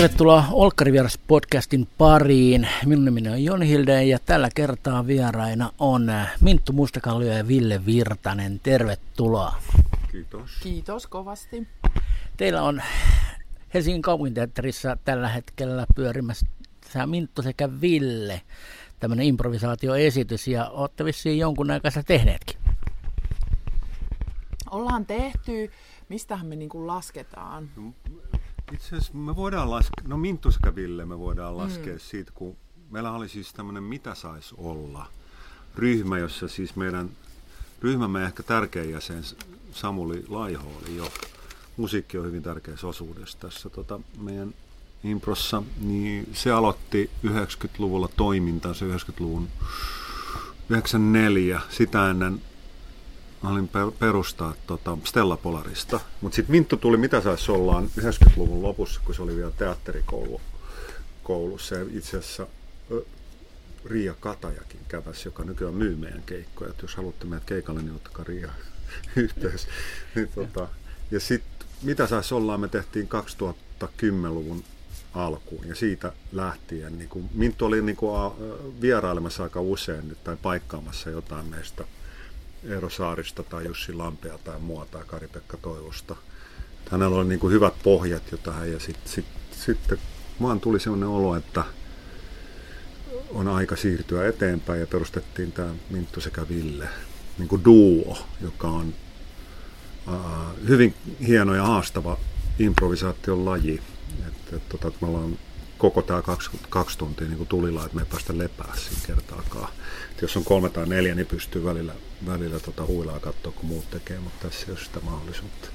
Tervetuloa Olkkari Vieras podcastin pariin. Minun nimeni on Jon Hilde ja tällä kertaa vieraina on Minttu Mustakallio ja Ville Virtanen. Tervetuloa. Kiitos. Kiitos kovasti. Teillä on Helsingin kaupunginteatterissa tällä hetkellä pyörimässä Minttu sekä Ville tämmöinen improvisaatioesitys ja olette vissiin jonkun aikaa tehneetkin. Ollaan tehty. Mistähän me niin lasketaan? No, itse asiassa me voidaan laskea, no Minttu sekä Ville me voidaan laskea mm. siitä, kun meillä oli siis tämmöinen Mitä saisi olla ryhmä, jossa siis meidän ryhmämme ehkä tärkein jäsen Samuli Laiho oli jo. Musiikki on hyvin tärkeässä osuudessa tässä tota, meidän improssa, niin se aloitti 90-luvulla toimintansa, 90-luvun 94, sitä ennen olin perustaa tota Stella Polarista. Mutta sitten Minttu tuli, mitä saisi ollaan 90-luvun lopussa, kun se oli vielä teatterikoulu. Koulussa. Ja itse asiassa Riia Katajakin käväsi, joka nykyään myy meidän keikkoja. Et jos haluatte meidät keikalle, niin ottakaa Riia yhteys. niin, tota, ja sitten mitä saisi ollaan, me tehtiin 2010-luvun alkuun ja siitä lähtien. Niin kuin, Minttu oli niin kuin, vierailemassa aika usein tai paikkaamassa jotain meistä Eero Saarista tai Jussi Lampea tai mua tai Kari-Pekka Toivosta. Hänellä oli niin kuin hyvät pohjat jo tähän ja sitten sit, sitten vaan tuli sellainen olo, että on aika siirtyä eteenpäin ja perustettiin tämä Minttu sekä Ville niin kuin duo, joka on uh, hyvin hieno ja haastava improvisaation laji. Et, et, tota, me ollaan koko tämä kaksi, kaksi tuntia niin kuin tulilla, että me ei päästä lepää siinä kertaakaan. Et jos on kolme tai neljä, niin pystyy välillä, välillä tota huilaa katsoa, kun muut tekee, mutta tässä ei ole sitä mahdollisuutta.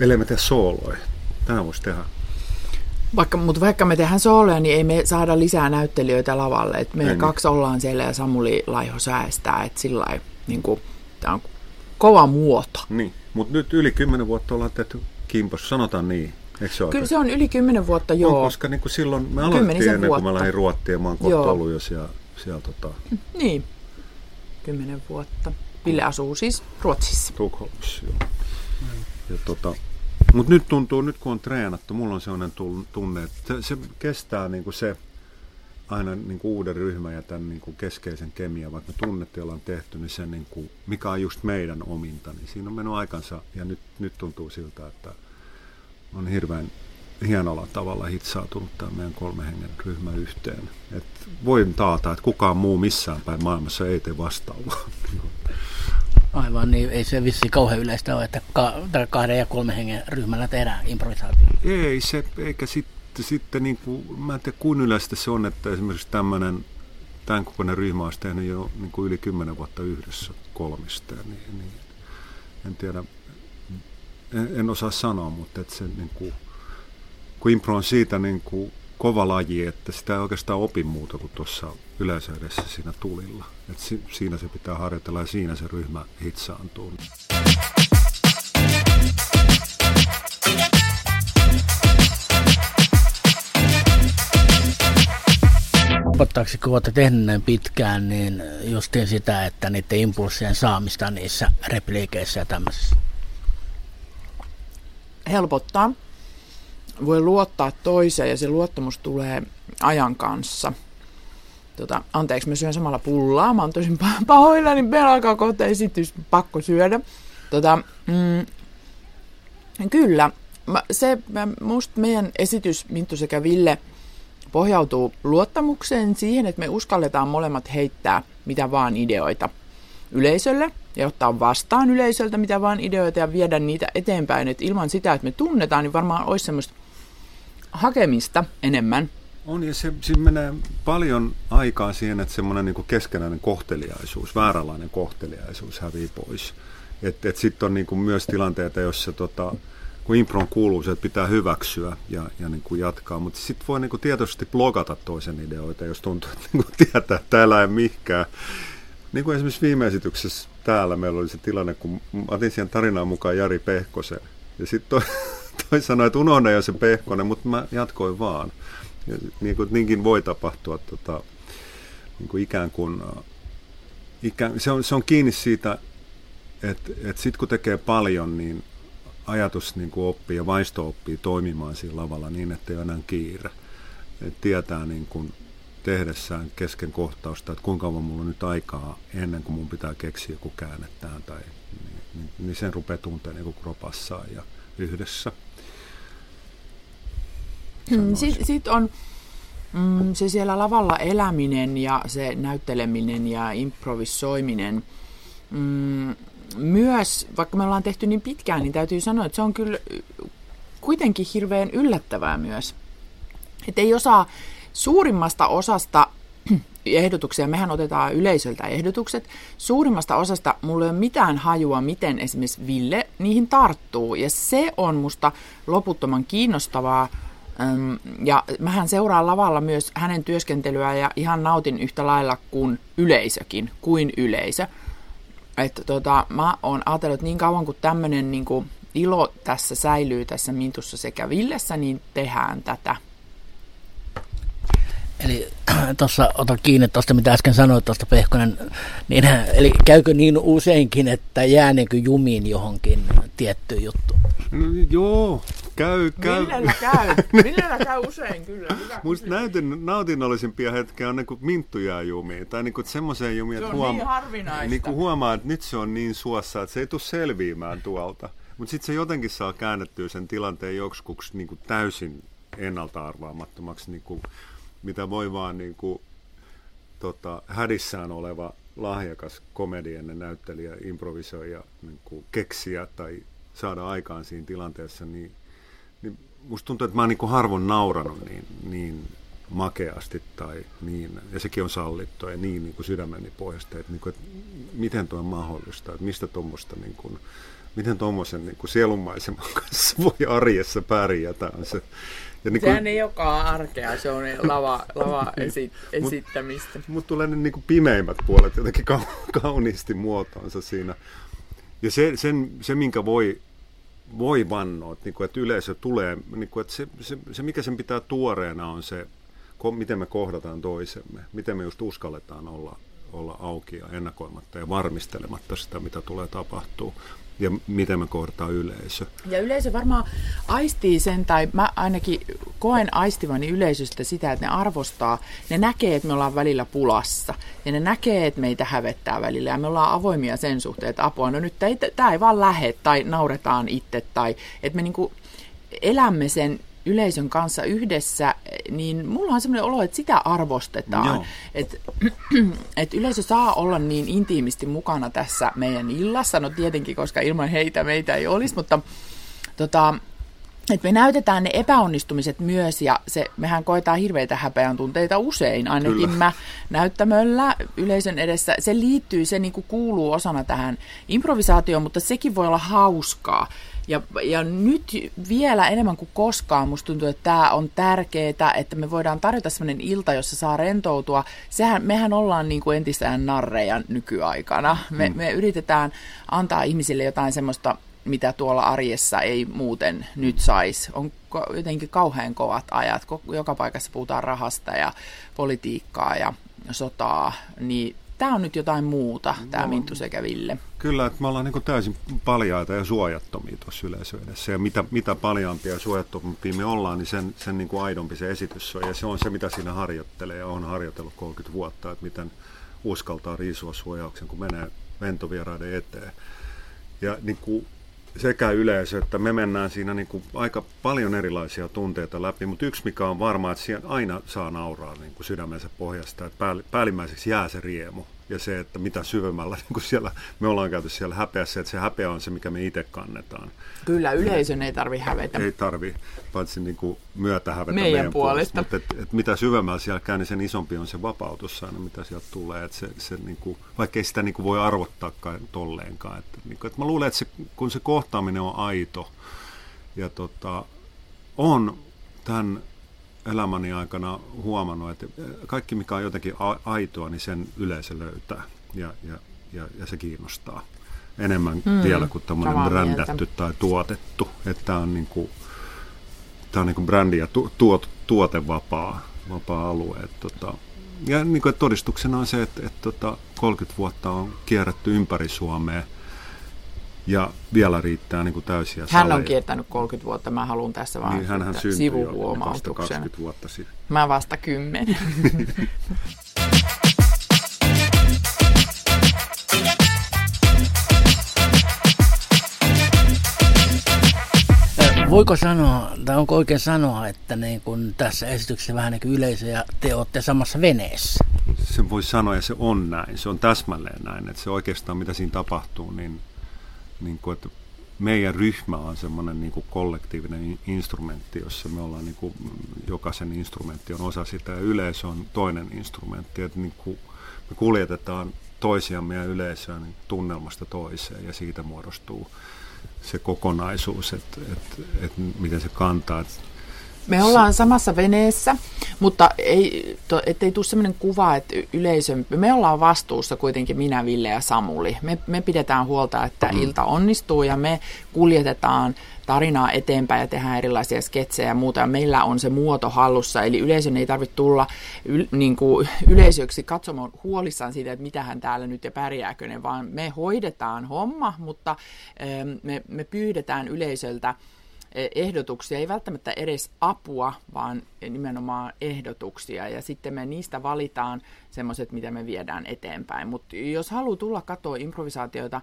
Ellei me tee sooloja. Tämä voisi tehdä. Vaikka, mutta vaikka me tehdään sooloja, niin ei me saada lisää näyttelijöitä lavalle. Et me ei, niin. kaksi niin. ollaan siellä ja Samuli Laiho säästää. Että sillä niin kuin, tämä on kova muoto. Niin, mutta nyt yli kymmenen vuotta ollaan tehty kimpossa, sanotaan niin. Eikö se Kyllä se on yli kymmenen vuotta, joo. On, koska niin kuin silloin me aloitettiin ennen vuotta. kuin mä lähdin Ruottiin ja mä oon kohta ollut jo siellä. siellä tota... Niin, kymmenen vuotta. Ville asuu siis Ruotsissa. Tukholmassa, joo. Ja tota, mutta nyt tuntuu, nyt kun on treenattu, mulla on sellainen tunne, että se, se kestää niin kuin se aina niin kuin uuden ryhmän ja tämän niin kuin keskeisen kemian, vaikka me tunnette ollaan tehty, niin se, niin kuin, mikä on just meidän ominta, niin siinä on mennyt aikansa ja nyt, nyt tuntuu siltä, että on hirveän hienolla tavalla hitsautunut tämä meidän kolme hengen ryhmä yhteen. Et voin taata, että kukaan muu missään päin maailmassa ei tee vastaavaa. Aivan, niin ei se vissi kauhean yleistä ole, että kahden ja kolmen hengen ryhmällä tehdään improvisaatio. Ei se, eikä sitten, sitten niin kuin, mä en tiedä kuinka yleistä se on, että esimerkiksi tämmöinen tämän kokoinen ryhmä olisi tehnyt jo niin kuin yli kymmenen vuotta yhdessä kolmista. Niin, niin, en tiedä, en, en osaa sanoa, mutta että se, niin kuin, kun impro on siitä niin kuin kova laji, että sitä ei oikeastaan opi muuta kuin tuossa yleisö edessä siinä tulilla. Et si, siinä se pitää harjoitella ja siinä se ryhmä hitsaantuu. Helpottaako, kun olette tehneet näin pitkään, niin justiin sitä, että niiden impulssien saamista niissä repliikeissä ja tämmöisissä? Helpottaa. Voi luottaa toiseen ja se luottamus tulee ajan kanssa. Tota, anteeksi, mä syön samalla pullaa. Mä oon tosi pahoilla, niin meillä alkaa kohta esitys, pakko syödä. Tota, mm, kyllä, se, musta meidän esitys, Minttu sekä Ville, pohjautuu luottamukseen siihen, että me uskalletaan molemmat heittää mitä vaan ideoita yleisölle ja ottaa vastaan yleisöltä mitä vaan ideoita ja viedä niitä eteenpäin. Et ilman sitä, että me tunnetaan, niin varmaan olisi semmoista hakemista enemmän. On ja se, siinä menee paljon aikaa siihen, että semmoinen niin keskenäinen kohteliaisuus, vääränlainen kohteliaisuus hävii pois. Että et, sitten on niin kuin myös tilanteita, joissa tota, kun impron kuuluu se, että pitää hyväksyä ja, ja niin kuin jatkaa, mutta sitten voi niin kuin tietoisesti blogata toisen ideoita, jos tuntuu, että niin kuin tietää, että täällä ei mikään. Niin kuin esimerkiksi viime esityksessä täällä meillä oli se tilanne, kun otin siihen tarinaan mukaan Jari Pehkosen. Ja sitten toi, toi sanoi, että unohda jo se Pehkonen, mutta mä jatkoin vaan. Ja niin kuin, niinkin voi tapahtua tota, niin kuin ikään kuin, ikään, se, on, se on kiinni siitä, että, että sitten kun tekee paljon, niin ajatus niin kuin oppii ja vaisto oppii toimimaan siinä lavalla niin, että ei ole enää kiire. Et tietää niin kuin tehdessään kesken kohtausta, että kuinka kauan mulla on nyt aikaa ennen kuin mun pitää keksiä joku käännettään tai niin, niin, niin sen rupeaa tuntemaan niin kropassaan ja yhdessä. Hmm, Sitten sit on mm, se siellä lavalla eläminen ja se näytteleminen ja improvisoiminen. Mm, myös, vaikka me ollaan tehty niin pitkään, niin täytyy sanoa, että se on kyllä kuitenkin hirveän yllättävää myös. Että ei osaa suurimmasta osasta ehdotuksia, mehän otetaan yleisöltä ehdotukset, suurimmasta osasta mulla ei ole mitään hajua, miten esimerkiksi Ville niihin tarttuu. Ja se on musta loputtoman kiinnostavaa. Ja mähän seuraan lavalla myös hänen työskentelyä ja ihan nautin yhtä lailla kuin yleisökin, kuin yleisö. Että tota, mä oon ajatellut, että niin kauan kuin tämmöinen niin ilo tässä säilyy tässä Mintussa sekä Villessä, niin tehdään tätä. Eli tuossa otan kiinni tuosta, mitä äsken sanoit tuosta Pehkonen, niin, eli käykö niin useinkin, että jääneekö jumiin johonkin tiettyyn juttuun? No, joo, käy, käy. Millellä käy? Millellä käy usein kyllä. Musta näytin, nautinnallisimpia hetkiä on niin kuin minttu jää jumiin. Tai niin semmoiseen jumiin, että huoma- niin niin kuin huomaa, että nyt se on niin suossa, että se ei tule selviämään tuolta. Mutta sitten se jotenkin saa käännettyä sen tilanteen joksikuksi niin kuin täysin ennalta arvaamattomaksi, niin kuin, mitä voi vaan niin kuin, tota, hädissään oleva lahjakas komedienne näyttelijä, improvisoija, niin kuin keksiä tai saada aikaan siinä tilanteessa, niin, niin musta tuntuu, että mä oon niin harvoin nauranut niin, niin makeasti tai niin, ja sekin on sallittu ja niin, niin kuin sydämeni pohjasta, että, niin kuin, että miten tuo on mahdollista, että mistä tuommoista niin kuin, miten tuommoisen niin sielunmaiseman kanssa voi arjessa pärjätä. On se, ja niin Sehän ei olekaan arkea, se on lava, lava esi- esittämistä. Mutta mut tulee ne niin kuin pimeimmät puolet jotenkin kauniisti muotoonsa siinä. Ja se, sen, se minkä voi, voi vannoa, että, niin kuin, että yleisö tulee, niin kuin, että se, se, se, mikä sen pitää tuoreena on se, miten me kohdataan toisemme, miten me just uskalletaan olla, olla auki ja ennakoimatta ja varmistelematta sitä, mitä tulee tapahtuu ja miten me kohdataan yleisö. Ja yleisö varmaan aistii sen, tai mä ainakin koen aistivani yleisöstä sitä, että ne arvostaa, ne näkee, että me ollaan välillä pulassa, ja ne näkee, että meitä hävettää välillä, ja me ollaan avoimia sen suhteen, että apua, no nyt tämä ei vaan lähe, tai nauretaan itse, tai että me niinku elämme sen yleisön kanssa yhdessä, niin mulla on sellainen olo, että sitä arvostetaan. Että et yleisö saa olla niin intiimisti mukana tässä meidän illassa. No tietenkin, koska ilman heitä meitä ei olisi, mutta tota, että me näytetään ne epäonnistumiset myös ja se, mehän koetaan hirveitä häpeän tunteita usein, ainakin Kyllä. mä näyttämöllä yleisön edessä. Se liittyy, se niin kuin kuuluu osana tähän improvisaatioon, mutta sekin voi olla hauskaa. Ja, ja nyt vielä enemmän kuin koskaan musta tuntuu, että tämä on tärkeää, että me voidaan tarjota sellainen ilta, jossa saa rentoutua. Sehän, mehän ollaan niin kuin entisään narreja nykyaikana. Me, mm. me yritetään antaa ihmisille jotain semmoista, mitä tuolla arjessa ei muuten nyt saisi. On jotenkin kauhean kovat ajat. Joka paikassa puhutaan rahasta ja politiikkaa ja sotaa. Niin tämä on nyt jotain muuta, tämä no, Minttu sekä Ville. Kyllä, että me ollaan niin täysin paljaita ja suojattomia tuossa yleisöydessä. Ja mitä, mitä paljaampia ja suojattomia me ollaan, niin sen, sen niin kuin aidompi se esitys on. Ja se on se, mitä siinä harjoittelee ja on harjoitellut 30 vuotta, että miten uskaltaa riisua suojauksen, kun menee ventovieraiden eteen. Ja niin kuin sekä yleisö, että me mennään siinä niin kuin aika paljon erilaisia tunteita läpi, mutta yksi mikä on varma, että aina saa nauraa niin kuin sydämensä pohjasta, että päällimmäiseksi jää se riemu ja se, että mitä syvemmällä niin kuin siellä, me ollaan käyty siellä häpeässä, että se häpeä on se, mikä me itse kannetaan. Kyllä, yleisön ei tarvi hävetä. Ei tarvi, paitsi niin kuin myötä hävetä meidän, meidän puolesta. puolesta. Mutta et, et mitä syvemmällä siellä käy, niin sen isompi on se vapautus aina, mitä sieltä tulee. Et se, se niin kuin, vaikka ei sitä niin kuin voi arvottaakaan tolleenkaan. Että, niin kuin, että mä luulen, että se, kun se kohtaaminen on aito ja tota, on tämän elämäni aikana huomannut, että kaikki mikä on jotenkin aitoa, niin sen yleisö löytää ja, ja, ja, ja se kiinnostaa enemmän mm, vielä kuin tämmöinen brändätty tai tuotettu. Että tämä on, niin kuin, tämä on niin kuin brändi ja tu, tuot, tuotevapaa vapaa alue. Että, tota, ja niin kuin, todistuksena on se, että, että, että 30 vuotta on kierrätty ympäri Suomea Ja vielä riittää niin kuin täysiä Hän saleja. on kiertänyt 30 vuotta, mä haluan tässä vaan Niin, hänhän että syntyi jo vasta sivuhuomautuksen. 20 vuotta sitten. Mä vasta 10. Ö, Voiko sanoa, tai onko oikein sanoa, että niin kun tässä esityksessä vähän niin kuin yleisö ja te olette samassa veneessä? Se voi sanoa, ja se on näin. Se on täsmälleen näin. Että se oikeastaan, mitä siinä tapahtuu, niin, niin kuin, että meidän ryhmä on semmoinen niin kollektiivinen instrumentti, jossa me ollaan, niin kuin, jokaisen instrumentti on osa sitä, ja yleisö on toinen instrumentti. Että niin kuin me kuljetetaan toisiamme ja yleisöä niin tunnelmasta toiseen, ja siitä muodostuu se kokonaisuus, että, että, että miten se kantaa. Että Me ollaan samassa veneessä, mutta ei, to, ettei tule sellainen kuva, että y- yleisön, me ollaan vastuussa kuitenkin minä, Ville ja Samuli. Me, me pidetään huolta, että mm. ilta onnistuu ja me kuljetetaan tarinaa eteenpäin ja tehdään erilaisia sketsejä ja muuta. Ja meillä on se muoto hallussa, eli yleisön ei tarvitse tulla yl, niin kuin yleisöksi katsomaan huolissaan siitä, että mitähän täällä nyt ja pärjääkö ne, vaan me hoidetaan homma, mutta me, me pyydetään yleisöltä ehdotuksia, ei välttämättä edes apua, vaan nimenomaan ehdotuksia. Ja sitten me niistä valitaan semmoiset, mitä me viedään eteenpäin. Mutta jos haluaa tulla katsoa improvisaatioita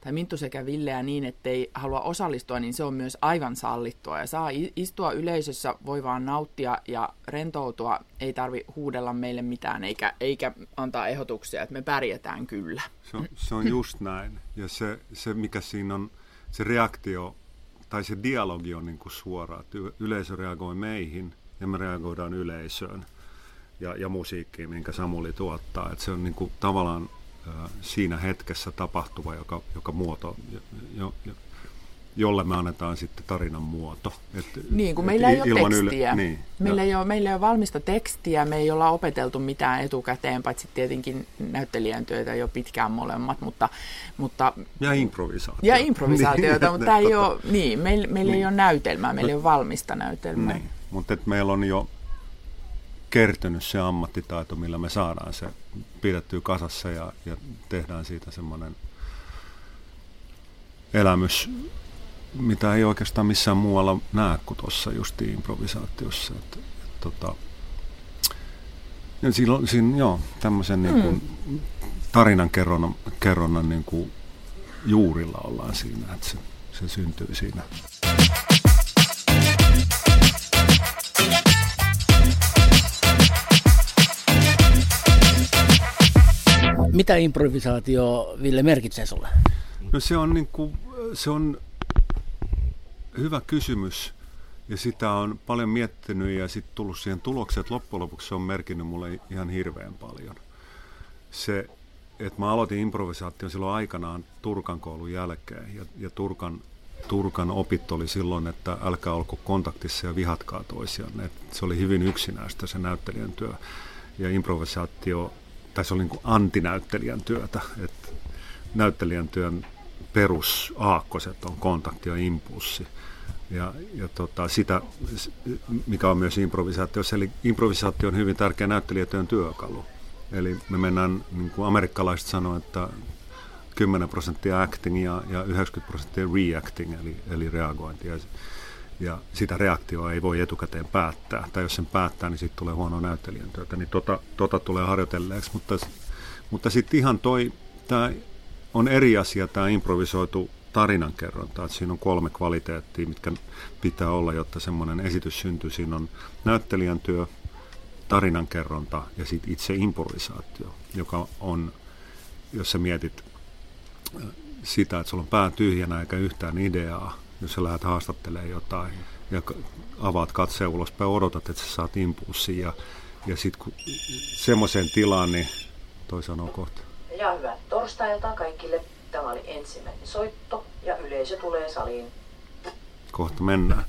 tai Minttu sekä Villeä niin, ettei halua osallistua, niin se on myös aivan sallittua. Ja saa istua yleisössä, voi vaan nauttia ja rentoutua. Ei tarvi huudella meille mitään eikä, eikä antaa ehdotuksia, että me pärjätään kyllä. Se on, se on just näin. Ja se, se, mikä siinä on, se reaktio tai se dialogi on niin kuin suora. Että yleisö reagoi meihin ja me reagoidaan yleisöön ja, ja musiikkiin, minkä Samuli tuottaa. Että se on niin kuin tavallaan siinä hetkessä tapahtuva, joka, joka muoto, jo, jo, jolle me annetaan sitten tarinan muoto. Et, Niin, kun et meillä ei ole tekstiä. niin, meillä, ja- ei ole, meillä ei ole valmista tekstiä, me ei olla opeteltu mitään etukäteen, paitsi tietenkin näyttelijän työtä jo pitkään molemmat, mutta, mutta ja improvisaatio. ja improvisaatioita, Niin, mutta että ei tota- ole, niin, meillä, meillä ei ole näytelmää, meillä ei ole valmista näytelmää. Niin, mutta et meillä on jo kertynyt se ammattitaito, millä me saadaan se pidettyä kasassa ja, ja tehdään siitä semmoinen elämys, mitä ei oikeastaan missään muualla näe kuin tuossa just improvisaatiossa. Et, et, tota, ja silloin, siinä, joo, tämmöisen niin kuin tarinan kerronnan, kerronnan niin kuin juurilla ollaan siinä, että se, se syntyy siinä. Mitä improvisaatio, Ville, merkitsee sulle? No se on, niin kuin, se on hyvä kysymys ja sitä on paljon miettinyt ja sitten tullut siihen tulokseen, että loppujen lopuksi se on merkinnyt mulle ihan hirveän paljon. Se, että mä aloitin improvisaation silloin aikanaan Turkan koulun jälkeen ja, ja Turkan, Turkan opit oli silloin, että älkää olko kontaktissa ja vihatkaa toisianne. Et se oli hyvin yksinäistä se näyttelijän työ ja improvisaatio, tai se oli niin kuin antinäyttelijän työtä, että näyttelijän työn perusaakkoset on kontakti ja impulssi. Ja, ja tota, sitä, mikä on myös improvisaatio, eli improvisaatio on hyvin tärkeä näyttelijätyön työkalu. Eli me mennään, niin kuin amerikkalaiset sanoo, että 10 prosenttia acting ja, ja 90 prosenttia reacting, eli, eli reagointi. Ja, ja sitä reaktioa ei voi etukäteen päättää. Tai jos sen päättää, niin sitten tulee huono näyttelijän työtä. Niin tota, tota tulee harjoitelleeksi. Mutta, mutta sitten ihan toi, tämä on eri asia tämä improvisoitu tarinankerronta. Että siinä on kolme kvaliteettia, mitkä pitää olla, jotta semmoinen esitys syntyy. Siinä on näyttelijän työ, tarinankerronta ja sitten itse improvisaatio, joka on, jos sä mietit äh, sitä, että sulla on pää tyhjänä eikä yhtään ideaa, jos sä lähdet haastattelemaan jotain ja avaat katseen ulospäin, odotat, että sä saat impulssin ja, ja sitten kun semmoiseen tilaan, niin toi sanoo kohta. Ja hyvää torstai-iltaa kaikille. Tämä oli ensimmäinen soitto ja yleisö tulee saliin. kohta mennään,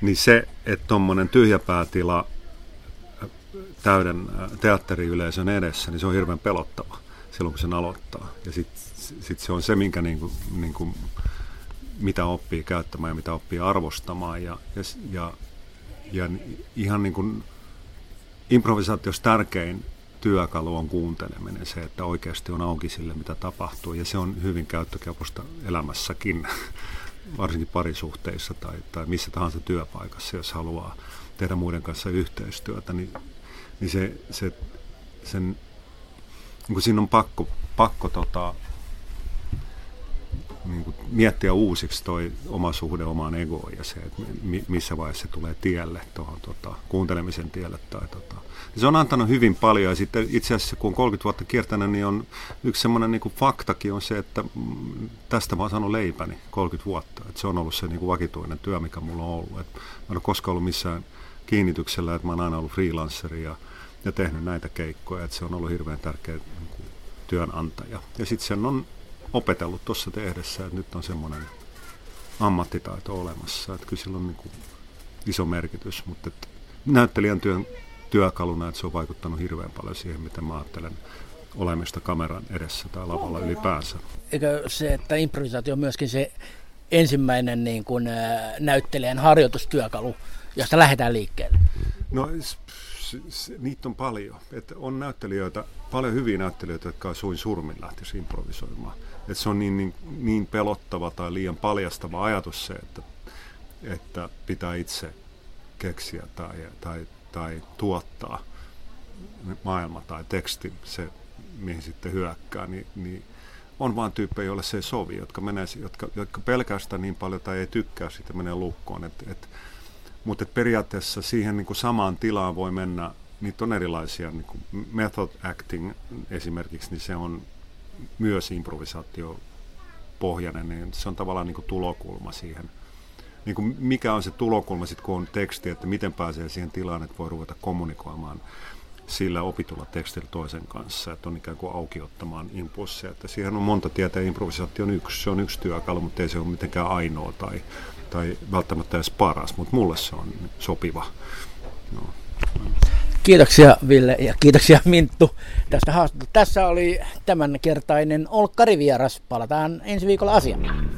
niin se, että tuommoinen tyhjäpäätila äh, täyden äh, teatteriyleisön edessä, niin se on hirveän pelottava silloin, kun sen aloittaa. Ja sitten sit se on se, minkä niinku, niinku, mitä oppii käyttämään ja mitä oppii arvostamaan. Ja, ja, ja, ja ihan niin kuin improvisaatiossa tärkein työkalu on kuunteleminen, se, että oikeasti on auki sille, mitä tapahtuu. Ja se on hyvin käyttökelpoista elämässäkin, varsinkin parisuhteissa tai, tai missä tahansa työpaikassa, jos haluaa tehdä muiden kanssa yhteistyötä, niin, niin se, se, sen, niin kuin siinä on pakko, pakko tota, niin kuin miettiä uusiksi toi oma suhde omaan egoon ja se, että missä vaiheessa se tulee tielle, tuohon tota, kuuntelemisen tielle. Tai, tota. Se on antanut hyvin paljon ja sitten itse asiassa kun on 30 vuotta kiertänyt, niin on yksi semmoinen niin faktakin on se, että tästä mä oon saanut leipäni 30 vuotta. Että se on ollut se niin kuin vakituinen työ, mikä mulla on ollut. Et mä en ole koskaan ollut missään kiinnityksellä, että mä oon aina ollut freelanceri ja, ja tehnyt näitä keikkoja. Että se on ollut hirveän tärkeä niin kuin, työnantaja. Ja sitten sen on opetellut tuossa tehdessä, että nyt on semmoinen ammattitaito olemassa, että kyllä sillä on niin kuin iso merkitys, mutta että näyttelijän työn työkaluna, että se on vaikuttanut hirveän paljon siihen, miten mä ajattelen olemista kameran edessä tai lavalla ylipäänsä. Eikö se, että improvisaatio on myöskin se ensimmäinen niin kuin, näyttelijän harjoitustyökalu, josta lähdetään liikkeelle? No niitä on paljon. Että on näyttelijöitä, paljon hyviä näyttelijöitä, jotka suin surmin lähtisi improvisoimaan että se on niin, niin, niin pelottava tai liian paljastava ajatus se, että, että pitää itse keksiä tai, tai, tai tuottaa maailma tai teksti, se mihin sitten hyökkää, niin, niin on vain tyyppejä, joille se ei sovi, jotka, menee, jotka, jotka pelkästään niin paljon tai ei tykkää, sitten menee lukkoon. Et, et, mutta periaatteessa siihen niin kuin samaan tilaan voi mennä, niitä on erilaisia, niin kuin method acting esimerkiksi, niin se on myös improvisaatio pohjainen, niin se on tavallaan niin kuin tulokulma siihen. Niin kuin mikä on se tulokulma sitten, kun on teksti, että miten pääsee siihen tilaan, että voi ruveta kommunikoimaan sillä opitulla tekstillä toisen kanssa, että on ikään kuin auki ottamaan impulsseja. Että siihen on monta tietä ja improvisaatio on yksi, se on yksi työkalu, mutta ei se ole mitenkään ainoa tai, tai välttämättä edes paras, mutta mulle se on sopiva. No. Kiitoksia Ville ja kiitoksia Minttu tästä haastattelusta. Tässä oli tämänkertainen Olkkari vieras. Palataan ensi viikolla asiaan.